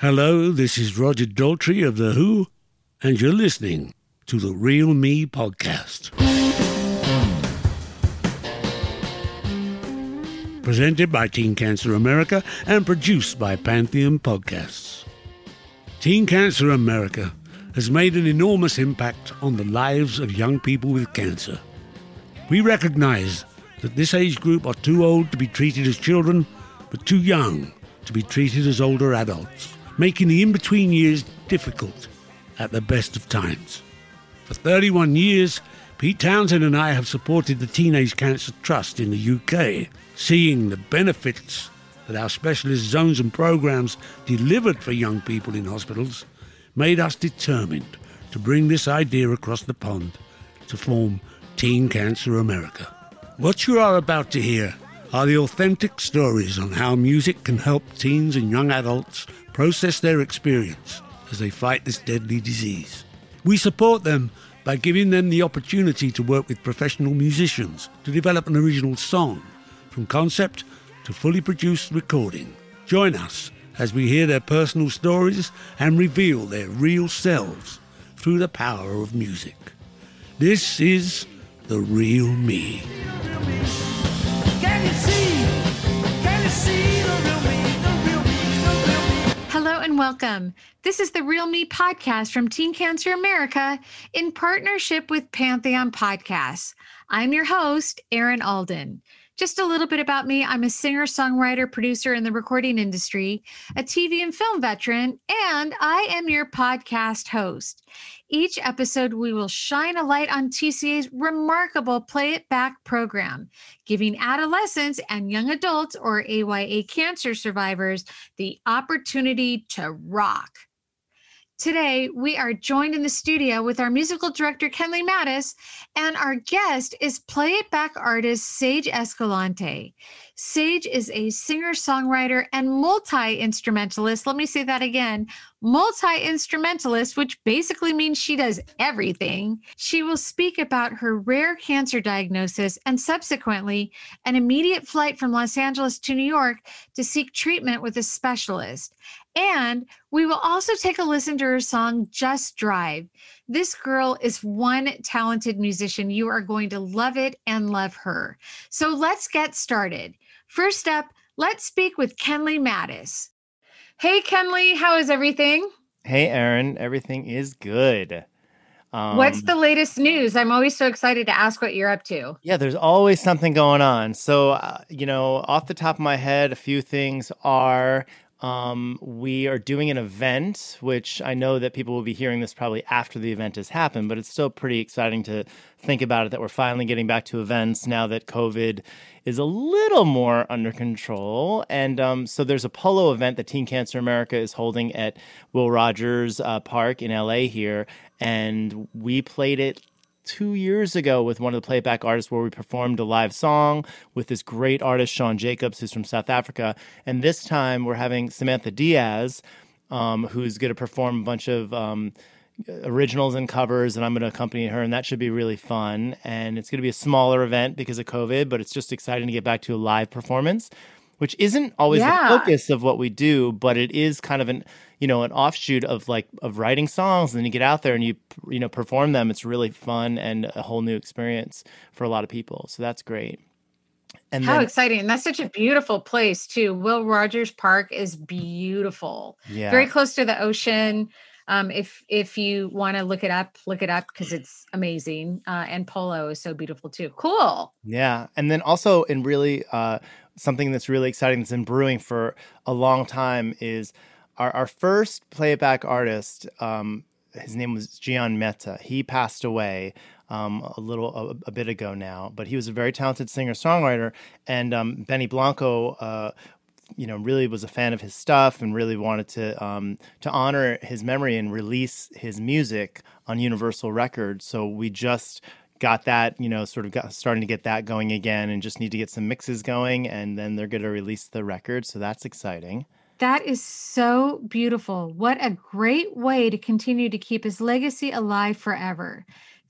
Hello, this is Roger Daltrey of The Who, and you're listening to the Real Me podcast. Presented by Teen Cancer America and produced by Pantheon Podcasts. Teen Cancer America has made an enormous impact on the lives of young people with cancer. We recognize that this age group are too old to be treated as children, but too young to be treated as older adults making the in between years difficult at the best of times. For 31 years, Pete Townshend and I have supported the Teenage Cancer Trust in the UK, seeing the benefits that our specialist zones and programs delivered for young people in hospitals made us determined to bring this idea across the pond to form Teen Cancer America. What you are about to hear are the authentic stories on how music can help teens and young adults process their experience as they fight this deadly disease. We support them by giving them the opportunity to work with professional musicians to develop an original song, from concept to fully produced recording. Join us as we hear their personal stories and reveal their real selves through the power of music. This is The Real Me. Welcome. This is the Real Me podcast from Teen Cancer America in partnership with Pantheon Podcasts. I'm your host, Erin Alden. Just a little bit about me I'm a singer, songwriter, producer in the recording industry, a TV and film veteran, and I am your podcast host. Each episode, we will shine a light on TCA's remarkable Play It Back program, giving adolescents and young adults or AYA cancer survivors the opportunity to rock. Today, we are joined in the studio with our musical director, Kenley Mattis, and our guest is Play It Back artist Sage Escalante. Sage is a singer, songwriter, and multi instrumentalist. Let me say that again multi instrumentalist, which basically means she does everything. She will speak about her rare cancer diagnosis and subsequently an immediate flight from Los Angeles to New York to seek treatment with a specialist. And we will also take a listen to her song, Just Drive. This girl is one talented musician. You are going to love it and love her. So let's get started. First up, let's speak with Kenley Mattis. Hey, Kenley, how is everything? Hey, Erin, everything is good. Um, What's the latest news? I'm always so excited to ask what you're up to. Yeah, there's always something going on. So, uh, you know, off the top of my head, a few things are um, we are doing an event, which I know that people will be hearing this probably after the event has happened, but it's still pretty exciting to think about it that we're finally getting back to events now that COVID is a little more under control. And um, so there's a polo event that Teen Cancer America is holding at Will Rogers uh, Park in LA here. And we played it two years ago with one of the playback artists where we performed a live song with this great artist, Sean Jacobs, who's from South Africa. And this time we're having Samantha Diaz, um, who's going to perform a bunch of um, originals and covers, and I'm going to accompany her. And that should be really fun. And it's going to be a smaller event because of COVID, but it's just exciting to get back to a live performance which isn't always yeah. the focus of what we do, but it is kind of an you know an offshoot of like of writing songs. And then you get out there and you you know perform them. It's really fun and a whole new experience for a lot of people. So that's great. And How then, exciting. That's such a beautiful place too. Will Rogers Park is beautiful. Yeah. Very close to the ocean. Um, if if you want to look it up, look it up because it's amazing. Uh, and Polo is so beautiful too. Cool. Yeah, and then also in really uh, something that's really exciting that's been brewing for a long time is our our first playback artist. Um, his name was Gian Meta. He passed away um, a little a, a, bit ago now, but he was a very talented singer songwriter. And um, Benny Blanco uh, you know really was a fan of his stuff and really wanted to um, to honor his memory and release his music on Universal Records. So we just got that you know sort of got starting to get that going again and just need to get some mixes going and then they're going to release the record so that's exciting that is so beautiful what a great way to continue to keep his legacy alive forever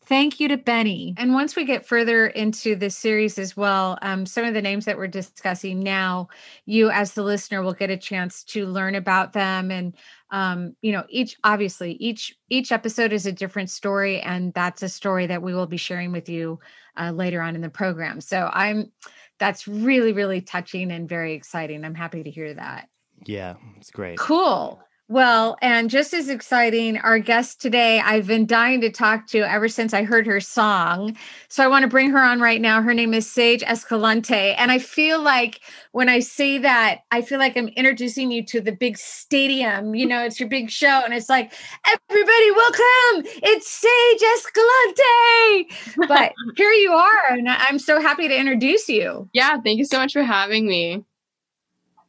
Thank you to Benny. And once we get further into this series as well, um, some of the names that we're discussing now, you as the listener will get a chance to learn about them. And um, you know, each obviously each each episode is a different story, and that's a story that we will be sharing with you uh, later on in the program. So I'm that's really really touching and very exciting. I'm happy to hear that. Yeah, it's great. Cool. Well, and just as exciting, our guest today, I've been dying to talk to ever since I heard her song. So I want to bring her on right now. Her name is Sage Escalante. And I feel like when I say that, I feel like I'm introducing you to the big stadium. You know, it's your big show. And it's like, everybody, welcome. It's Sage Escalante. But here you are. And I'm so happy to introduce you. Yeah. Thank you so much for having me.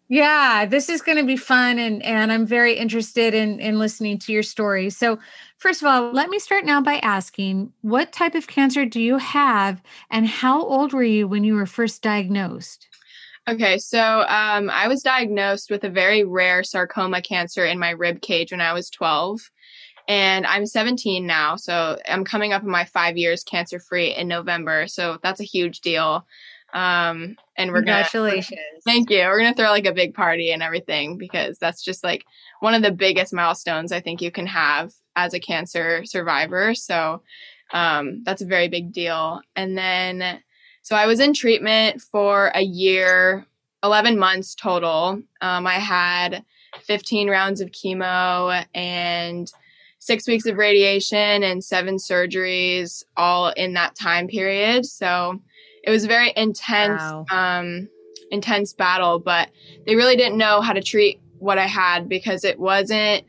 Yeah, this is going to be fun and and I'm very interested in in listening to your story. So, first of all, let me start now by asking, what type of cancer do you have and how old were you when you were first diagnosed? Okay, so um, I was diagnosed with a very rare sarcoma cancer in my rib cage when I was 12. And I'm 17 now, so I'm coming up on my five years cancer free in November. So that's a huge deal. Um, and we're congratulations. Gonna, thank you. We're gonna throw like a big party and everything because that's just like one of the biggest milestones I think you can have as a cancer survivor. So um, that's a very big deal. And then, so I was in treatment for a year, 11 months total. Um, I had 15 rounds of chemo and six weeks of radiation and seven surgeries all in that time period. So it was a very intense, wow. um, intense battle, but they really didn't know how to treat what I had because it wasn't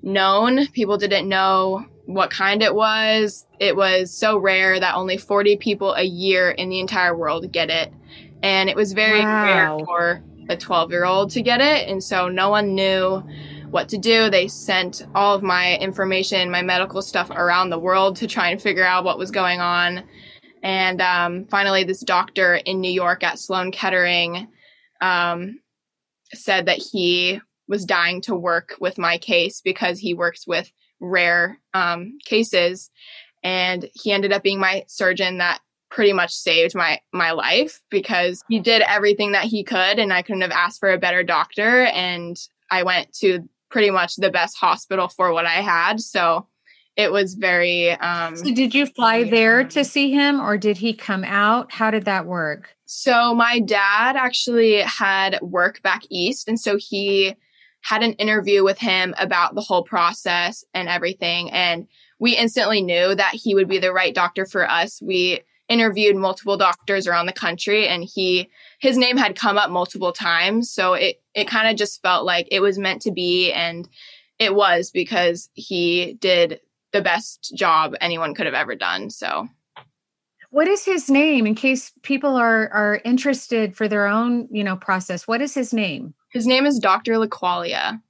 known. People didn't know what kind it was. It was so rare that only 40 people a year in the entire world get it. And it was very wow. rare for a 12 year old to get it. And so no one knew what to do. They sent all of my information, my medical stuff around the world to try and figure out what was going on. And um, finally, this doctor in New York at Sloan Kettering um, said that he was dying to work with my case because he works with rare um, cases. And he ended up being my surgeon that pretty much saved my my life because he did everything that he could and I couldn't have asked for a better doctor and I went to pretty much the best hospital for what I had so it was very um so did you fly there to see him or did he come out? How did that work? So my dad actually had work back east and so he had an interview with him about the whole process and everything and we instantly knew that he would be the right doctor for us. We interviewed multiple doctors around the country and he his name had come up multiple times so it it kind of just felt like it was meant to be and it was because he did the best job anyone could have ever done. So what is his name in case people are are interested for their own, you know, process? What is his name? His name is Dr. La Quaglia.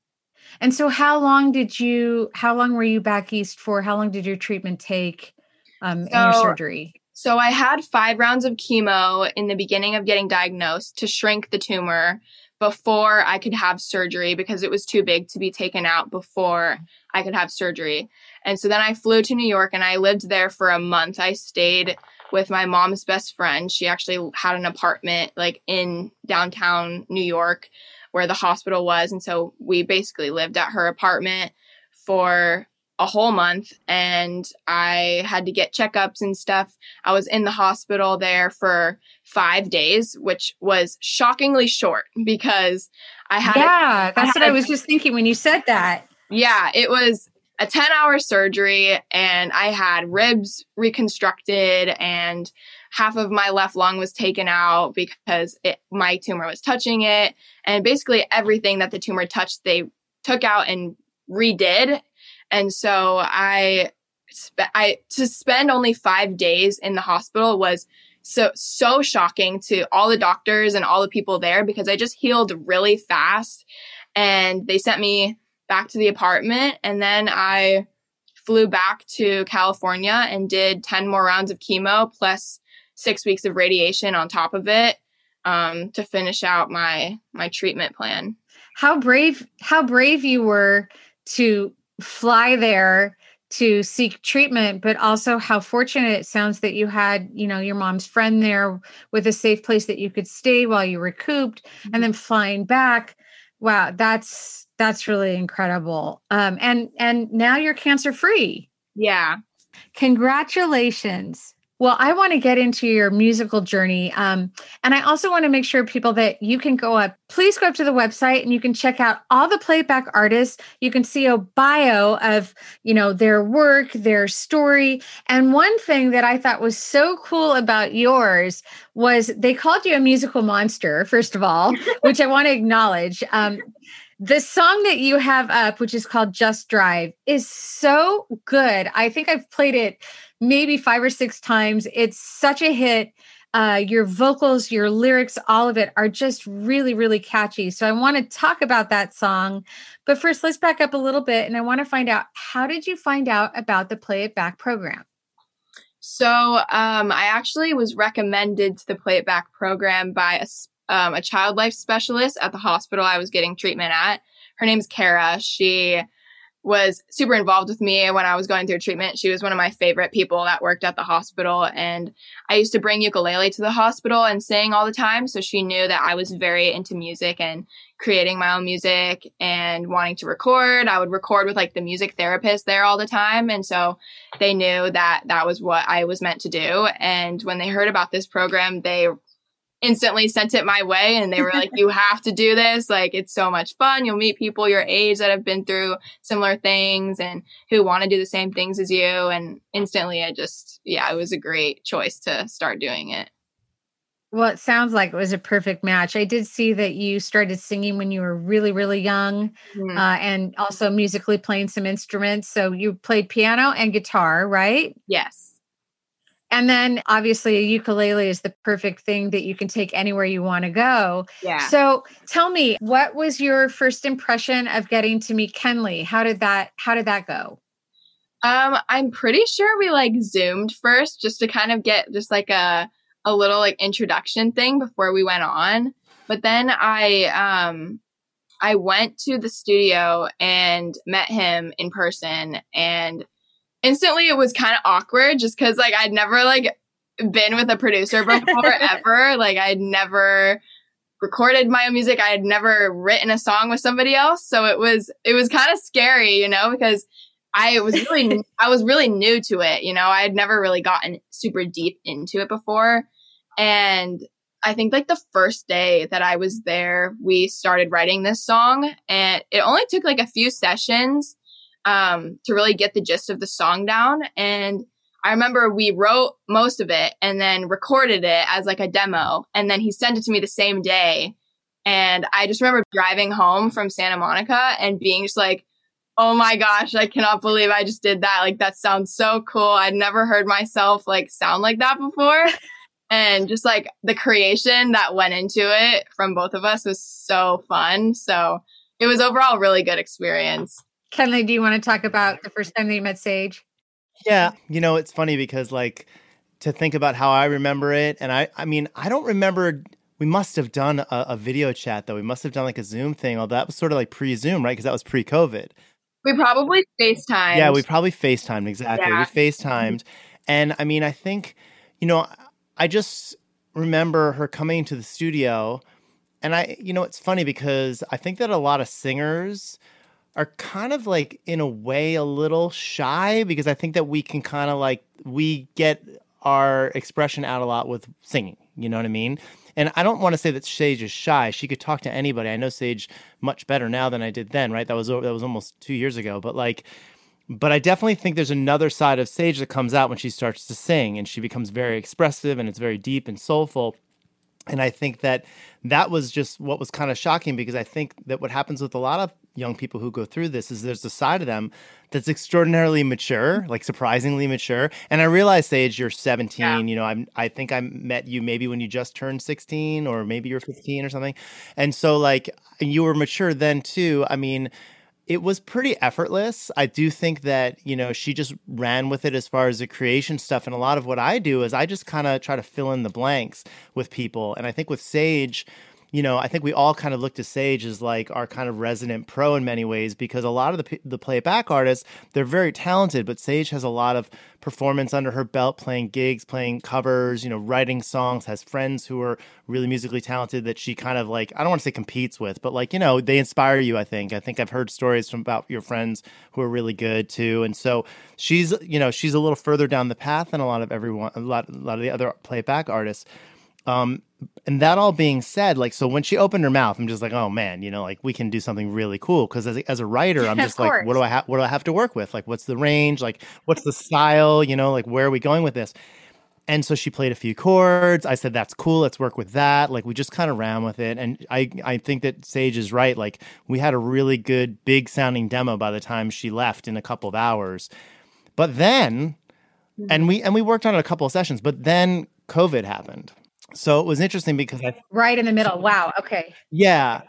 And so how long did you how long were you back east for? How long did your treatment take um so, in your surgery? So I had 5 rounds of chemo in the beginning of getting diagnosed to shrink the tumor before I could have surgery because it was too big to be taken out before I could have surgery. And so then I flew to New York and I lived there for a month. I stayed with my mom's best friend. She actually had an apartment like in downtown New York where the hospital was. And so we basically lived at her apartment for a whole month and I had to get checkups and stuff. I was in the hospital there for five days, which was shockingly short because I had. Yeah, that's I what I was just thinking when you said that. Yeah, it was a 10 hour surgery and I had ribs reconstructed and half of my left lung was taken out because it, my tumor was touching it. And basically everything that the tumor touched, they took out and redid and so I, I to spend only five days in the hospital was so so shocking to all the doctors and all the people there because I just healed really fast, and they sent me back to the apartment, and then I flew back to California and did ten more rounds of chemo plus six weeks of radiation on top of it um, to finish out my my treatment plan. How brave! How brave you were to fly there to seek treatment but also how fortunate it sounds that you had you know your mom's friend there with a safe place that you could stay while you recouped mm-hmm. and then flying back wow that's that's really incredible um and and now you're cancer free yeah congratulations well, I want to get into your musical journey. Um, and I also want to make sure people that you can go up, please go up to the website and you can check out all the playback artists. You can see a bio of, you know, their work, their story. And one thing that I thought was so cool about yours was they called you a musical monster, first of all, which I want to acknowledge. Um, the song that you have up, which is called Just Drive, is so good. I think I've played it maybe five or six times. It's such a hit. Uh, your vocals, your lyrics, all of it are just really, really catchy. So I want to talk about that song. But first, let's back up a little bit and I want to find out how did you find out about the Play It Back program? So um, I actually was recommended to the Play It Back program by a, um, a child life specialist at the hospital I was getting treatment at. Her name's Kara. She was super involved with me when I was going through treatment. She was one of my favorite people that worked at the hospital. And I used to bring ukulele to the hospital and sing all the time. So she knew that I was very into music and creating my own music and wanting to record. I would record with like the music therapist there all the time. And so they knew that that was what I was meant to do. And when they heard about this program, they instantly sent it my way and they were like you have to do this. Like it's so much fun. You'll meet people your age that have been through similar things and who want to do the same things as you. And instantly i just yeah it was a great choice to start doing it. Well it sounds like it was a perfect match. I did see that you started singing when you were really really young mm-hmm. uh, and also musically playing some instruments. So you played piano and guitar right? Yes and then obviously a ukulele is the perfect thing that you can take anywhere you want to go. Yeah. So tell me, what was your first impression of getting to meet Kenley? How did that how did that go? Um, I'm pretty sure we like zoomed first just to kind of get just like a a little like introduction thing before we went on. But then I um I went to the studio and met him in person and instantly it was kind of awkward just because like I'd never like been with a producer before ever. Like I'd never recorded my own music. I had never written a song with somebody else. So it was it was kind of scary, you know, because I was really I was really new to it, you know. I had never really gotten super deep into it before. And I think like the first day that I was there, we started writing this song and it only took like a few sessions um, to really get the gist of the song down. And I remember we wrote most of it and then recorded it as like a demo. And then he sent it to me the same day. And I just remember driving home from Santa Monica and being just like, oh my gosh, I cannot believe I just did that. Like, that sounds so cool. I'd never heard myself like sound like that before. and just like the creation that went into it from both of us was so fun. So it was overall a really good experience. Kenley, do you want to talk about the first time that you met Sage? Yeah, you know, it's funny because like to think about how I remember it, and I, I mean, I don't remember. We must have done a, a video chat though. We must have done like a Zoom thing. Although that was sort of like pre-Zoom, right? Because that was pre-COVID. We probably FaceTimed. Yeah, we probably FaceTimed exactly. Yeah. We FaceTimed, and I mean, I think, you know, I just remember her coming to the studio, and I, you know, it's funny because I think that a lot of singers are kind of like in a way a little shy because I think that we can kind of like we get our expression out a lot with singing. You know what I mean? And I don't want to say that Sage is shy. She could talk to anybody. I know Sage much better now than I did then, right? That was that was almost 2 years ago, but like but I definitely think there's another side of Sage that comes out when she starts to sing and she becomes very expressive and it's very deep and soulful. And I think that that was just what was kind of shocking because I think that what happens with a lot of young people who go through this is there's a side of them that's extraordinarily mature, mm-hmm. like surprisingly mature. And I realize, Sage, you're 17. Yeah. You know, I'm. I think I met you maybe when you just turned 16, or maybe you're 15 or something. And so, like, you were mature then too. I mean, it was pretty effortless. I do think that, you know, she just ran with it as far as the creation stuff. And a lot of what I do is I just kind of try to fill in the blanks with people. And I think with Sage, you know, I think we all kind of look to Sage as like our kind of resident pro in many ways because a lot of the the playback artists they're very talented, but Sage has a lot of performance under her belt, playing gigs, playing covers, you know, writing songs. Has friends who are really musically talented that she kind of like I don't want to say competes with, but like you know they inspire you. I think I think I've heard stories from about your friends who are really good too, and so she's you know she's a little further down the path than a lot of everyone, a lot a lot of the other playback artists. Um, and that all being said, like, so when she opened her mouth, I'm just like, oh man, you know, like we can do something really cool. Cause as a, as a writer, I'm just like, what do I have, what do I have to work with? Like, what's the range? Like, what's the style? You know, like, where are we going with this? And so she played a few chords. I said, that's cool. Let's work with that. Like, we just kind of ran with it. And I, I think that Sage is right. Like, we had a really good, big sounding demo by the time she left in a couple of hours. But then, and mm-hmm. we, and we worked on it a couple of sessions, but then COVID happened so it was interesting because I right in the middle. Wow. Okay. Yeah.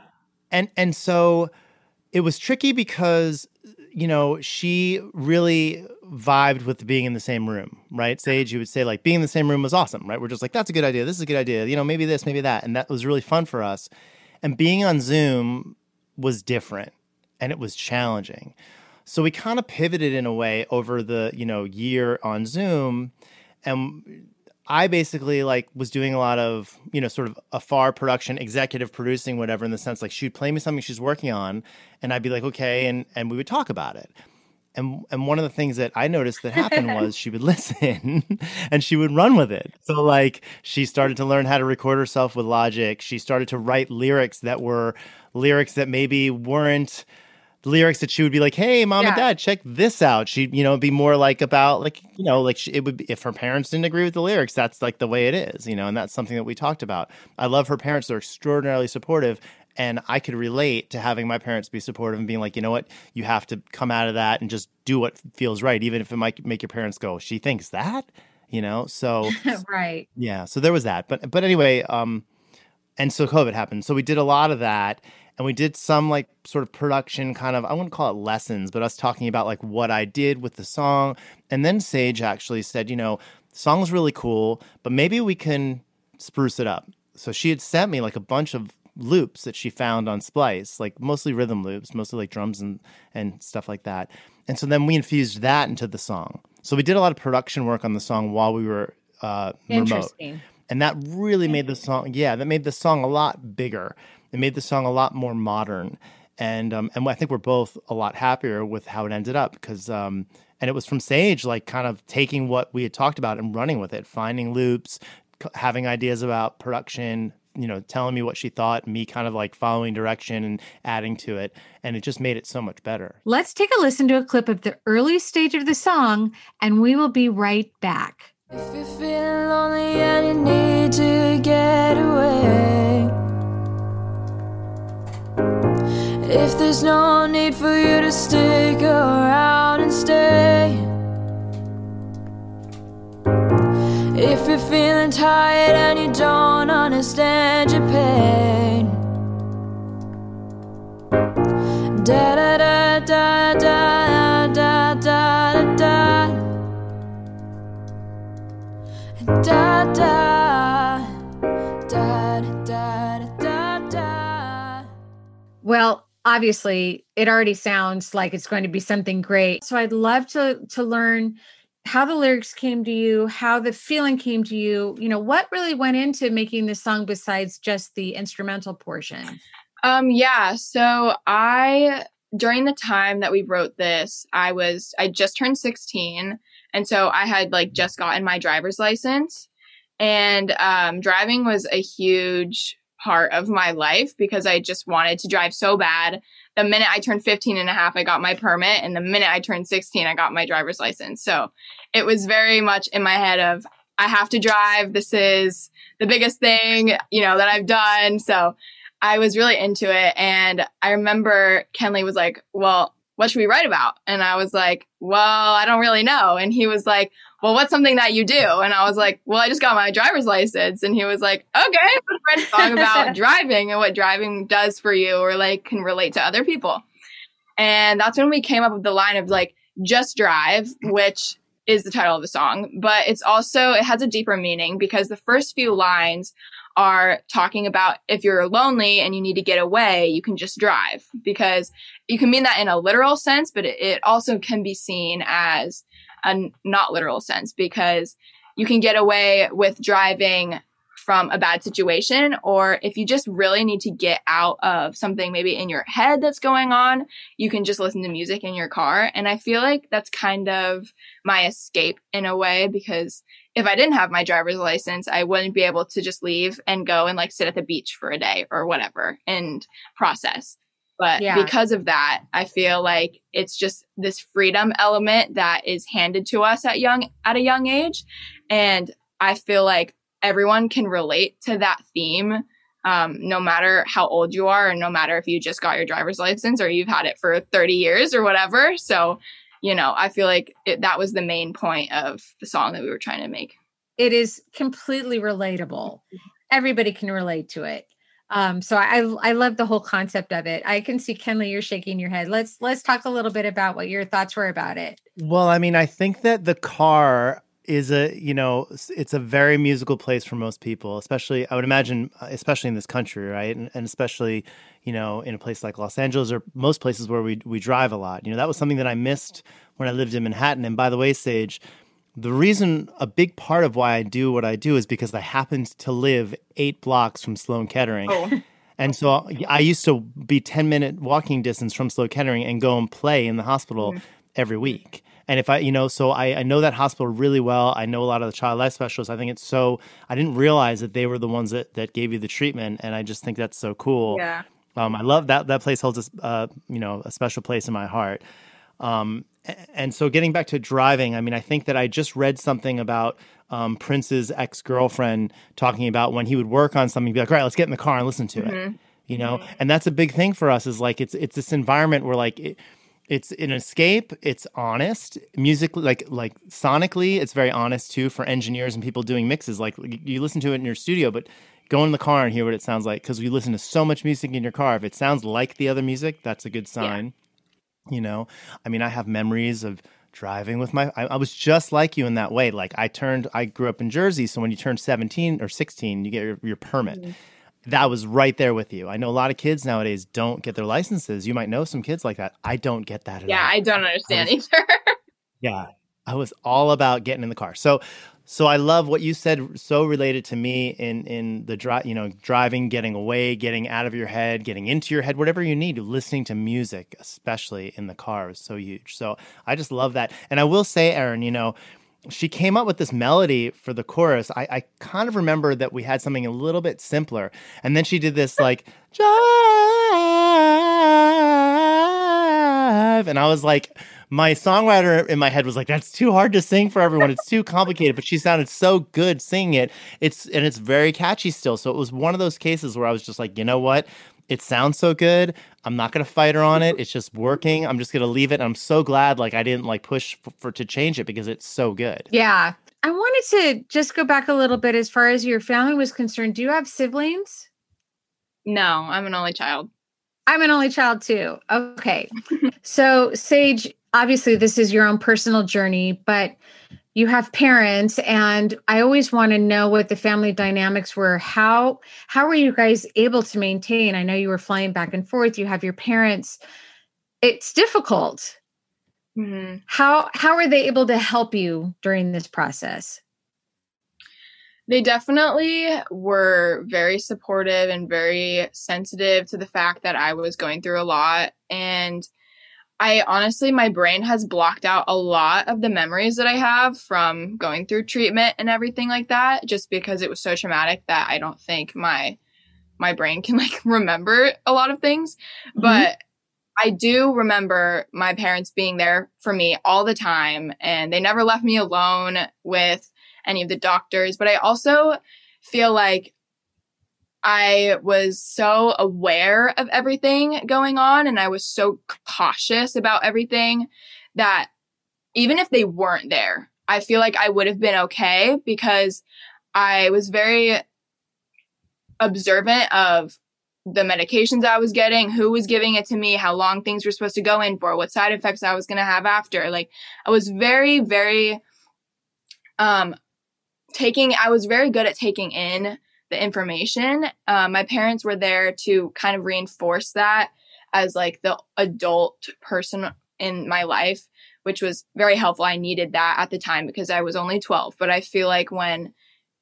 And and so it was tricky because you know, she really vibed with being in the same room, right? Sage, you would say like being in the same room was awesome, right? We're just like, that's a good idea. This is a good idea. You know, maybe this, maybe that. And that was really fun for us. And being on Zoom was different and it was challenging. So we kind of pivoted in a way over the, you know, year on Zoom and I basically like was doing a lot of, you know, sort of afar production, executive producing, whatever, in the sense like she'd play me something she's working on, and I'd be like, okay, and and we would talk about it. And and one of the things that I noticed that happened was she would listen and she would run with it. So like she started to learn how to record herself with Logic. She started to write lyrics that were lyrics that maybe weren't lyrics that she would be like, "Hey, mom yeah. and dad, check this out." She'd, you know, be more like about like, you know, like she, it would be if her parents didn't agree with the lyrics, that's like the way it is, you know, and that's something that we talked about. I love her parents; they're extraordinarily supportive, and I could relate to having my parents be supportive and being like, you know what, you have to come out of that and just do what feels right, even if it might make your parents go, "She thinks that," you know. So right, yeah. So there was that, but but anyway, um, and so COVID happened, so we did a lot of that and we did some like sort of production kind of I wouldn't call it lessons, but us talking about like what I did with the song. And then Sage actually said, you know, song's really cool, but maybe we can spruce it up. So she had sent me like a bunch of loops that she found on Splice, like mostly rhythm loops, mostly like drums and and stuff like that. And so then we infused that into the song. So we did a lot of production work on the song while we were uh, remote, and that really made the song. Yeah, that made the song a lot bigger. It made the song a lot more modern, and um, and I think we're both a lot happier with how it ended up because um, and it was from Sage like kind of taking what we had talked about and running with it, finding loops, having ideas about production, you know, telling me what she thought, me kind of like following direction and adding to it. And it just made it so much better. Let's take a listen to a clip of the early stage of the song, and we will be right back. If you're feeling lonely and you need to get away. If there's no need for you to stick around and stay. If you're feeling tired and you don't understand your pain. Da da da da da da da da da da da obviously it already sounds like it's going to be something great. So I'd love to to learn how the lyrics came to you, how the feeling came to you, you know, what really went into making this song besides just the instrumental portion? Um yeah, so I during the time that we wrote this, I was I just turned 16 and so I had like just gotten my driver's license and um, driving was a huge part of my life because I just wanted to drive so bad. The minute I turned 15 and a half, I got my permit. And the minute I turned 16, I got my driver's license. So it was very much in my head of, I have to drive. This is the biggest thing, you know, that I've done. So I was really into it. And I remember Kenley was like, well, what should we write about? And I was like, well, I don't really know. And he was like, well, what's something that you do? And I was like, well, I just got my driver's license. And he was like, okay, let's song about driving and what driving does for you or like can relate to other people. And that's when we came up with the line of like, just drive, which is the title of the song, but it's also, it has a deeper meaning because the first few lines are talking about if you're lonely and you need to get away, you can just drive because you can mean that in a literal sense, but it, also can be seen as a not literal sense because you can get away with driving from a bad situation or if you just really need to get out of something maybe in your head that's going on you can just listen to music in your car and i feel like that's kind of my escape in a way because if I didn't have my driver's license, I wouldn't be able to just leave and go and like sit at the beach for a day or whatever and process. But yeah. because of that, I feel like it's just this freedom element that is handed to us at young at a young age. And I feel like everyone can relate to that theme. Um, no matter how old you are, and no matter if you just got your driver's license or you've had it for 30 years or whatever. So you know, I feel like it, that was the main point of the song that we were trying to make. It is completely relatable. Everybody can relate to it. Um, so I I love the whole concept of it. I can see Kenley, you're shaking your head. Let's let's talk a little bit about what your thoughts were about it. Well, I mean, I think that the car is a you know it's a very musical place for most people especially i would imagine uh, especially in this country right and, and, especially you know in a place like los angeles or most places where we, we drive a lot you know that was something that i missed when i lived in manhattan and by the way sage the reason a big part of why i do what i do is because i happened to live eight blocks from sloan kettering oh. And so I used to be 10 minute walking distance from Sloan Kettering and go and play in the hospital mm. every week. And if I, you know, so I, I know that hospital really well. I know a lot of the child life specialists. I think it's so, I didn't realize that they were the ones that, that gave you the treatment. And I just think that's so cool. Yeah. Um, I love that. That place holds a, uh, you know, a special place in my heart. Um, and so getting back to driving, I mean, I think that I just read something about um, Prince's ex girlfriend talking about when he would work on something, be like, all right, let's get in the car and listen to mm-hmm. it. You know, mm-hmm. and that's a big thing for us. Is like it's it's this environment where like it, it's an escape it's honest musically like like sonically it's very honest too for engineers and people doing mixes like you listen to it in your studio but go in the car and hear what it sounds like because we listen to so much music in your car if it sounds like the other music that's a good sign yeah. You know i mean i have memories of driving with my I, I, was just like you in that way like i turned i grew up in jersey so when you turn 17 or 16 you get your, your permit mm-hmm that was right there with you. I know a lot of kids nowadays don't get their licenses. You might know some kids like that. I don't get that. yeah, all. I don't understand I was, either. yeah, I was all about getting in the car. So, so I love what you said. So related to me in in the drive, you know, driving, getting away, getting out of your head, getting into your head, whatever you need. Listening to music, especially in the car, is so huge. So I just love that. And I will say, Erin, you know she came up with this melody for the chorus. I, I, kind of remember that we had something a little bit simpler. And then she did this like jive. And I was like, my songwriter in my head was like, that's too hard to sing for everyone. It's too complicated. But she sounded so good singing it. It's and it's very catchy still. So it was one of those cases where I was just like, you know what? it sounds so good. I'm not gonna fight her on it. It's just working. I'm just gonna leave it. And I'm so glad like I didn't like push for, for to change it because it's so good. Yeah. I wanted to just go back a little bit as far as your family was concerned. Do you have siblings? No, I'm an only child. I'm an only child too. Okay. so, Sage, obviously, this is your own personal journey, but you have parents and i always want to know what the family dynamics were. How how were you guys able to maintain? I know you were flying back and forth you have your parents. It's difficult. Mm-hmm. how how are they able to help you during this process? They definitely were very supportive and very sensitive to the fact that i was going through a lot and I honestly, my brain has blocked out a lot of the memories that I have from going through treatment and everything like that, just because it was so traumatic that I don't think my my brain can like remember a lot of things. Mm-hmm. But I do remember my parents being there for me all the time, and they never left me alone with any of the doctors. But I also feel like I was so aware of everything going on and I was so cautious about everything that even if they weren't there, I feel like I would have been okay because I was very observant of the medications I was getting, who was giving it to me, how long things were supposed to go in for, what side effects I was going to have after. Like I was very very um taking I was very good at taking in the information. Um, my parents were there to kind of reinforce that as like the adult person in my life, which was very helpful. I needed that at the time because I was only 12. But I feel like when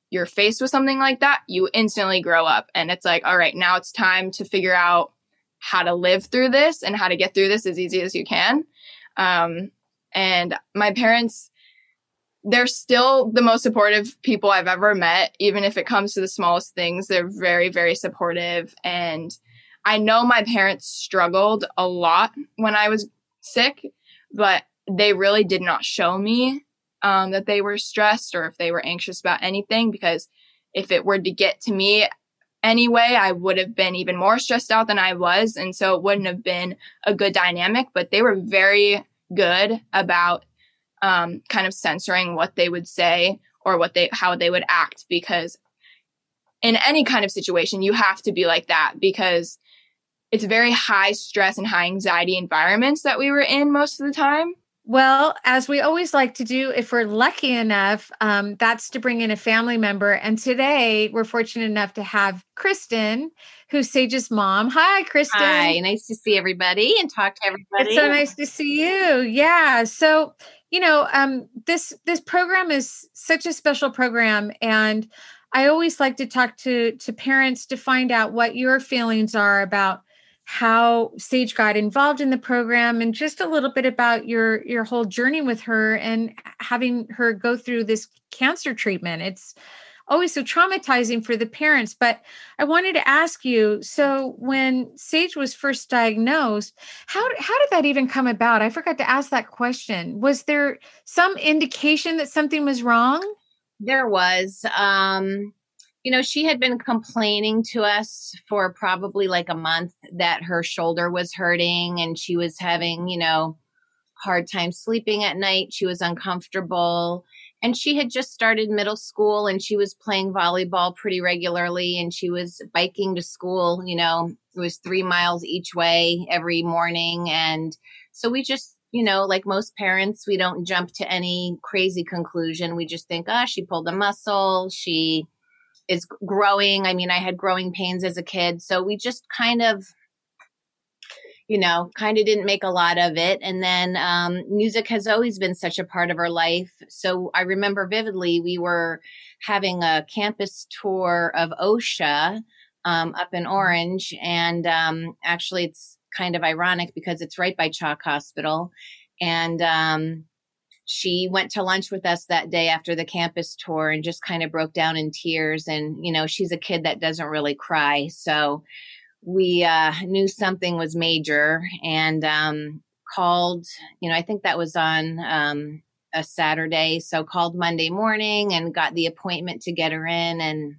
you're faced with something like that, you instantly grow up and it's like, all right, now it's time to figure out how to live through this and how to get through this as easy as you can. Um, and my parents, they're still the most supportive people I've ever met, even if it comes to the smallest things. They're very, very supportive. And I know my parents struggled a lot when I was sick, but they really did not show me um, that they were stressed or if they were anxious about anything because if it were to get to me anyway, I would have been even more stressed out than I was. And so it wouldn't have been a good dynamic, but they were very good about um, kind of censoring what they would say or what they how they would act because in any kind of situation you have to be like that because it's very high stress and high anxiety environments that we were in most of the time well, as we always like to do, if we're lucky enough, um, that's to bring in a family member. And today we're fortunate enough to have Kristen, who's Sage's mom. Hi, Kristen. Hi, nice to see everybody and talk to everybody. It's so nice to see you. Yeah. So you know um, this this program is such a special program and i always like to talk to to parents to find out what your feelings are about how sage got involved in the program and just a little bit about your your whole journey with her and having her go through this cancer treatment. It's always so traumatizing for the parents. But I wanted to ask you so when Sage was first diagnosed, how, how did that even come about? I forgot to ask that question. Was there some indication that something was wrong? There was. Um, you know, she had been complaining to us for probably like a month that her shoulder was hurting and she was having, you know, hard time sleeping at night. She was uncomfortable and she had just started middle school and she was playing volleyball pretty regularly and she was biking to school you know it was three miles each way every morning. And so we just you know like most parents we don't jump to any crazy conclusion. We just think oh she pulled a muscle. She is growing. I mean i had growing pains as a kid. So we just kind of you know, kind of didn't make a lot of it. And then um, music has always been such a part of our life. So I remember vividly we were having a campus tour of OCSA um, up in Orange. And um, actually, it's kind of ironic because it's right by CHOC Hospital. And um, she went to lunch with us that day after the campus tour and just kind of broke down in tears. And, you know, she's a kid that doesn't really cry. So, we uh, knew something was major and um, called, you know, I think that was on um, a Saturday. So called Monday morning and got the appointment to get her in. And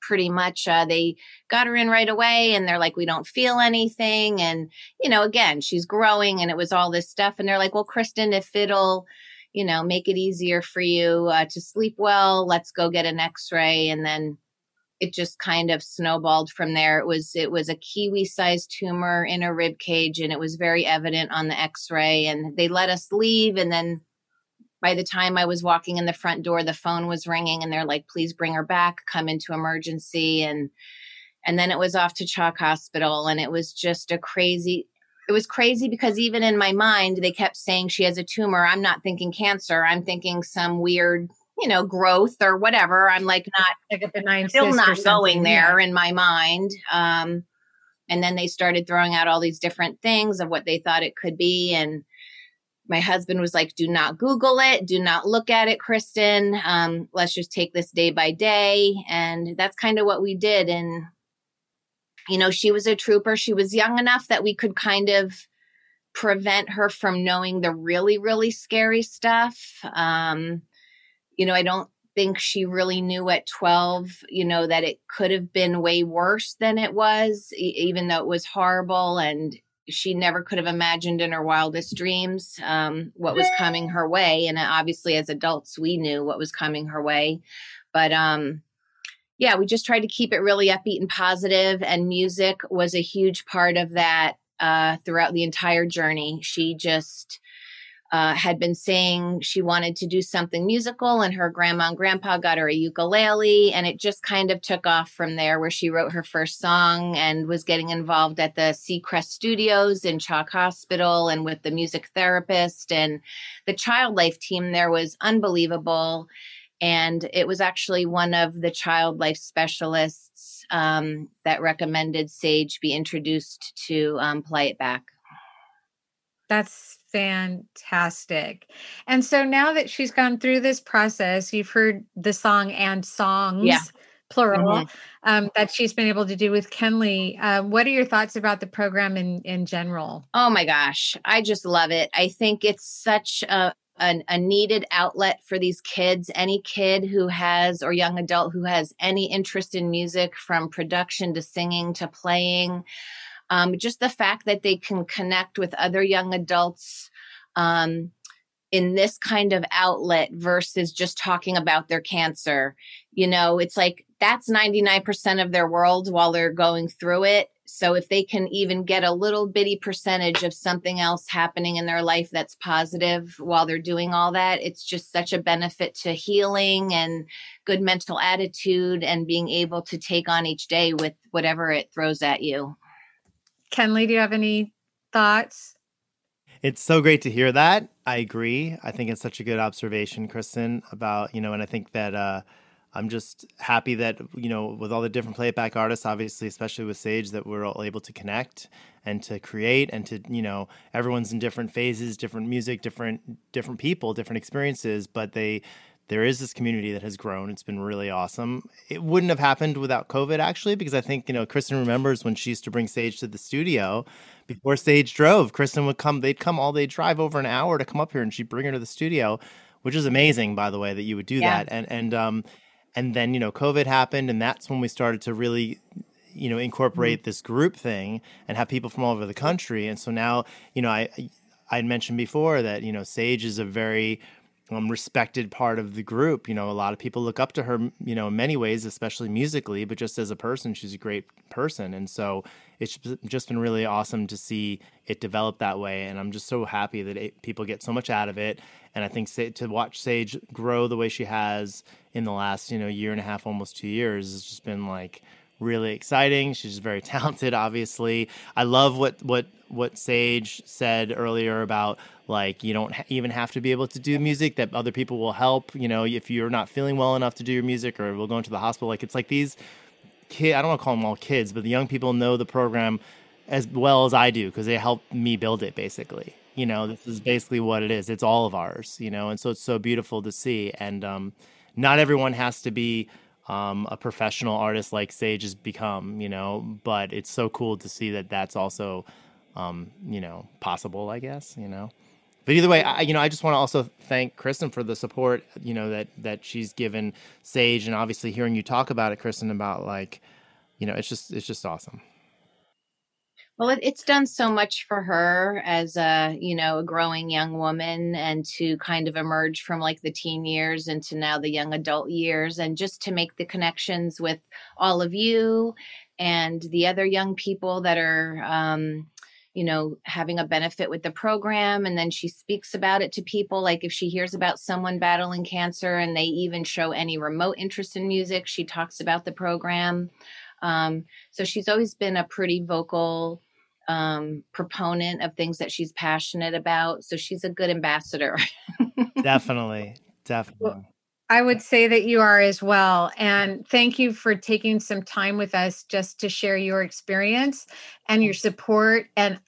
pretty much uh, they got her in right away and they're like, we don't feel anything. And, you know, again, she's growing and it was all this stuff. And they're like, well, Kristen, if it'll, you know, make it easier for you uh, to sleep well, let's go get an x ray. And then it just kind of snowballed from there. It was it was a kiwi sized tumor in a rib cage, and it was very evident on the X ray. And they let us leave, and then by the time I was walking in the front door, the phone was ringing, and they're like, "Please bring her back. Come into emergency." And and then it was off to CHOC Hospital, and it was just a crazy. It was crazy because even in my mind, they kept saying she has a tumor. I'm not thinking cancer. I'm thinking some weird you know, growth or whatever. I'm like not like a benign still not going there yeah. in my mind. Um, and then they started throwing out all these different things of what they thought it could be and my husband was like do not google it do not look at it kristen um, let's just take this day by day and that's kind of what we did and you know she was a trooper she was young enough that we could kind of prevent her from knowing the really really scary stuff um, you know i don't think she really knew at 12 you know that it could have been way worse than it was e- even though it was horrible and she never could have imagined in her wildest dreams um, what was coming her way. And obviously, as adults, we knew what was coming her way. But um, yeah, we just tried to keep it really upbeat and positive, and music was a huge part of that uh, throughout the entire journey. She just uh, had been saying she wanted to do something musical, and her grandma and grandpa got her a ukulele, and it just kind of took off from there. Where she wrote her first song and was getting involved at the Seacrest Studios in CHOC Hospital, and with the music therapist and the child life team there was unbelievable. And it was actually one of the child life specialists um, that recommended Sage be introduced to um, Play It Back. That's fantastic. And so now that she's gone through this process, you've heard the song and songs. Yeah. Plural mm-hmm. um, that she's been able to do with Kenley. Uh, what are your thoughts about the program in in general? Oh my gosh, I just love it. I think it's such a an, a needed outlet for these kids. Any kid who has, or young adult who has any interest in music, from production to singing to playing, um, just the fact that they can connect with other young adults um, in this kind of outlet versus just talking about their cancer. You know, it's like that's 99% of their world while they're going through it. So if they can even get a little bitty percentage of something else happening in their life that's positive while they're doing all that, it's just such a benefit to healing and good mental attitude and being able to take on each day with whatever it throws at you. Kenley, do you have any thoughts? It's so great to hear that. I agree. I think it's such a good observation, Kristen, about, you know, and I think that uh, I'm just happy that, you know, with all the different playback artists, obviously, especially with Sage, that we're all able to connect and to create and to, you know, everyone's in different phases, different music, different different people, different experiences, but they there is this community that has grown. It's been really awesome. It wouldn't have happened without COVID, actually, because I think, you know, Kristen remembers when she used to bring Sage to the studio before Sage drove. Kristen would come, they'd come all, they'd drive over an hour to come up here and she'd bring her to the studio, which is amazing, by the way, that you would do yeah. that. And, and, um, and then, you know, COVID happened and that's when we started to really, you know, incorporate mm-hmm. this group thing and have people from all over the country. And so now, you know, I, I had mentioned before that, you know, Sage is a very, um, respected part of the group. You know, a lot of people look up to her, you know, in many ways, especially musically, but just as a person, she's a great person. And so it's just been really awesome to see it develop that way. And I'm just so happy that it, people get so much out of it. And I think to watch Sage grow the way she has in the last, you know, year and a half, almost two years, has just been like really exciting. She's very talented, obviously. I love what what what Sage said earlier about like you don't ha- even have to be able to do music that other people will help you know if you're not feeling well enough to do your music or will go into the hospital like it's like these kid i don't want to call them all kids but the young people know the program as well as i do because they helped me build it basically you know this is basically what it is it's all of ours you know and so it's so beautiful to see and um, not everyone has to be um, a professional artist like sage has become you know but it's so cool to see that that's also um, you know possible i guess you know but either way, I, you know, I just want to also thank Kristen for the support, you know, that that she's given Sage, and obviously hearing you talk about it, Kristen, about like, you know, it's just it's just awesome. Well, it's done so much for her as a you know a growing young woman, and to kind of emerge from like the teen years into now the young adult years, and just to make the connections with all of you and the other young people that are. Um, you know, having a benefit with the program. And then she speaks about it to people. Like if she hears about someone battling cancer and they even show any remote interest in music, she talks about the program. Um, so she's always been a pretty vocal um, proponent of things that she's passionate about. So she's a good ambassador. definitely. Definitely. Well, I would say that you are as well. And thank you for taking some time with us just to share your experience and your support. And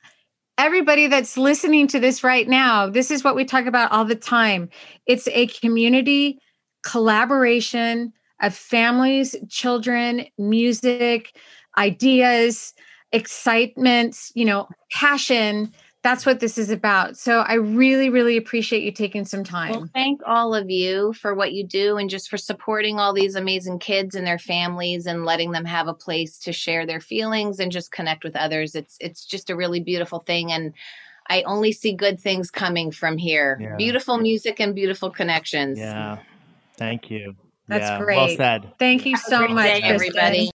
everybody that's listening to this right now, this is what we talk about all the time. It's a community collaboration of families, children, music, ideas, excitement, you know, passion that's what this is about. So I really, really appreciate you taking some time. Well, thank all of you for what you do and just for supporting all these amazing kids and their families and letting them have a place to share their feelings and just connect with others. It's it's just a really beautiful thing and I only see good things coming from here. Yeah. Beautiful music and beautiful connections. Yeah. Thank you. That's yeah. great. Well said. Thank you so much, day, everybody.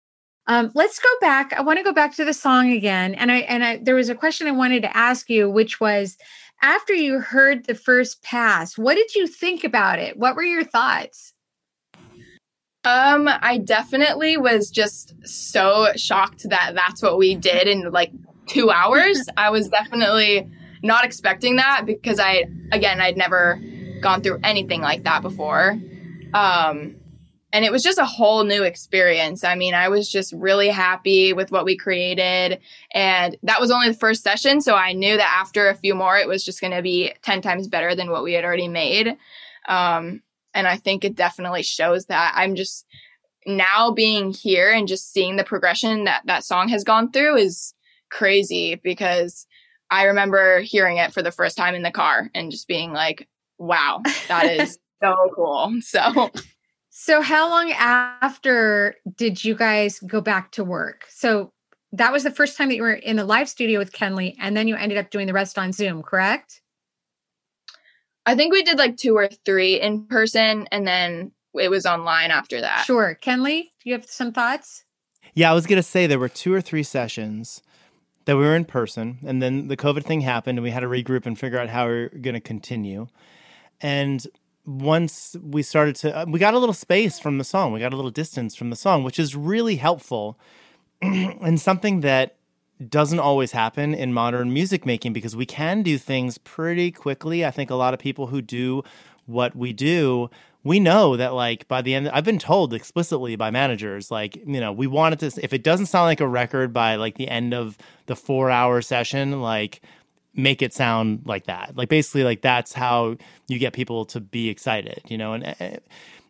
Um, let's go back. I want to go back to the song again, and I and I there was a question I wanted to ask you, which was after you heard the first pass, what did you think about it? What were your thoughts? Um, I definitely was just so shocked that that's what we did in like two hours. I was definitely not expecting that because I, again, I'd never gone through anything like that before. Um, and it was just a whole new experience. I mean, I was just really happy with what we created. And that was only the first session. So I knew that after a few more, it was just going to be 10 times better than what we had already made. Um, and I think it definitely shows that I'm just now being here and just seeing the progression that that song has gone through is crazy because I remember hearing it for the first time in the car and just being like, wow, that is so cool. So so, how long after did you guys go back to work? So, that was the first time that you were in the live studio with Kenley, and then you ended up doing the rest on Zoom, correct? I think we did like two or three in person, and then it was online after that. Sure. Kenley, do you have some thoughts? Yeah, I was going to say there were two or three sessions that we were in person, and then the COVID thing happened, and we had to regroup and figure out how we are going to continue. And once we started to uh, we got a little space from the song. We got a little distance from the song which is really helpful and something that doesn't always happen in modern music making because we can do things pretty quickly. I think a lot of people who do what we do we know that like by the end i've been told explicitly by managers like you know we wanted to if it doesn't sound like a record by like the end of the four hour session like make it sound like that. Like basically like that's how you get people to be excited, you know? And uh,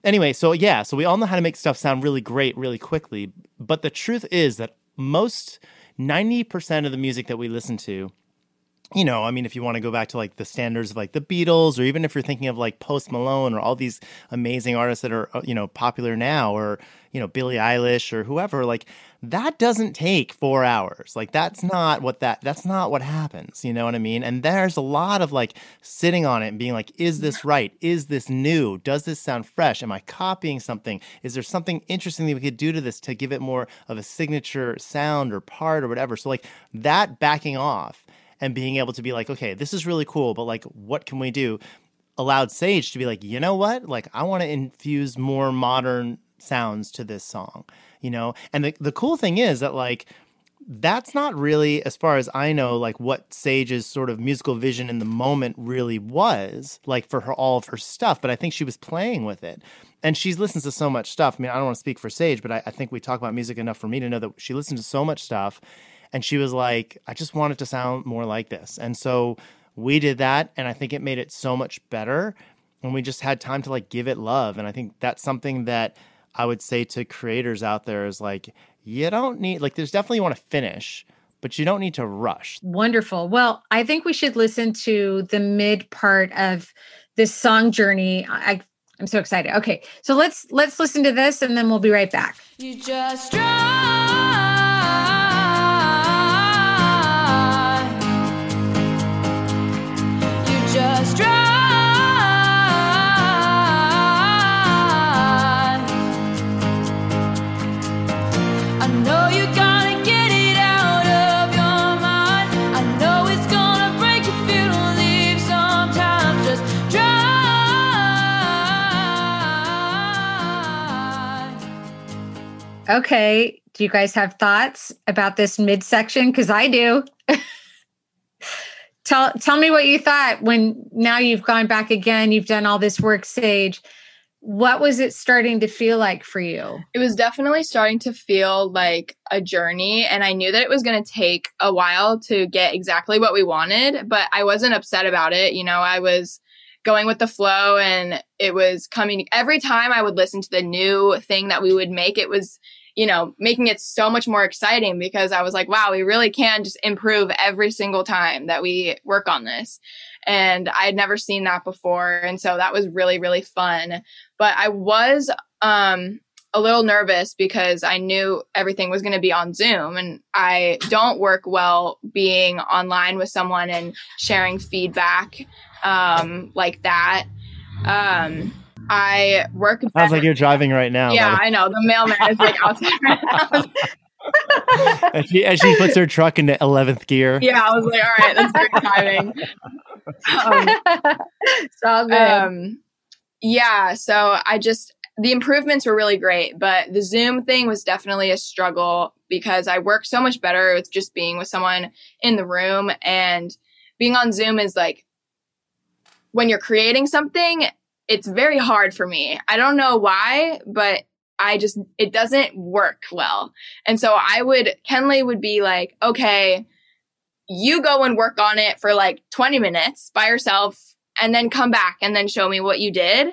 anyway, so yeah, so we all know how to make stuff sound really great really quickly, but the truth is that most 90% of the music that we listen to you know, I mean, if you want to go back to like the standards of like the Beatles, or even if you're thinking of like Post Malone or all these amazing artists that are, uh, you know, popular now, or, you know, Billie Eilish or whoever, like that doesn't take four hours. Like that's not what that that's not what happens. You know what I mean? And there's a lot of like sitting on it and being like, is this right? Is this new? Does this sound fresh? Am I copying something? Is there something interesting that we could do to this to give it more of a signature sound or part or whatever? So like that backing off and being able to be like, okay, this is really cool, but like what can we do? Allowed Sage to be like, you know what? Like I want to infuse more modern sounds to this song you know? And the, the cool thing is that, like, that's not really, as far as I know, like what Sage's sort of musical vision in the moment really was, like for her all of her stuff. But I think she was playing with it, and she's listens to so much stuff. I mean, I don't want to speak for Sage, but I, I think we talk about music enough for me to know that she listened to so much stuff, and she was like, I just want it to sound more like this, and so we did that, and I think it made it so much better. And we just had time to like give it love, and I think that's something that I would say to creators out there is like, you don't need, like, there's definitely you want to finish, but you don't need to rush. Wonderful. Well, I think we should listen to the mid part of this song journey. I, I'm so excited. Okay, so let's let's listen to this, and then we'll be right back. You just You Okay. Do you guys have thoughts about this midsection? Because I do. tell tell me what you thought when now you've gone back again, you've done all this work, Sage. what was it starting to feel like for you? It was definitely starting to feel like a journey. And I knew that it was going to take a while to get exactly what we wanted, but I wasn't upset about it. You know, I was going with the flow and it was coming every time I would listen to the new thing that we would make, it was, you know, making it so much more exciting because I was like, wow, we really can just improve every single time that we work on this. And I had never seen that before. And so that was really, really fun. But I was, um, a little nervous because I knew everything was going to be on Zoom and I don't work well being online with someone and sharing feedback um, like that. Um, I work. Sounds better. like you're driving right now. Yeah, I know. The mailman is like outside right as, she, as she puts her truck into 11th gear. Yeah, I was like, all right, that's great timing. Um, it's good. Um, yeah, so I just, the improvements were really great, but the Zoom thing was definitely a struggle because I work so much better with just being with someone in the room and being on Zoom is like when you're creating something, it's very hard for me. I don't know why, but I just, it doesn't work well. And so I would, Kenley would be like, okay, you go and work on it for like 20 minutes by yourself and then come back and then show me what you did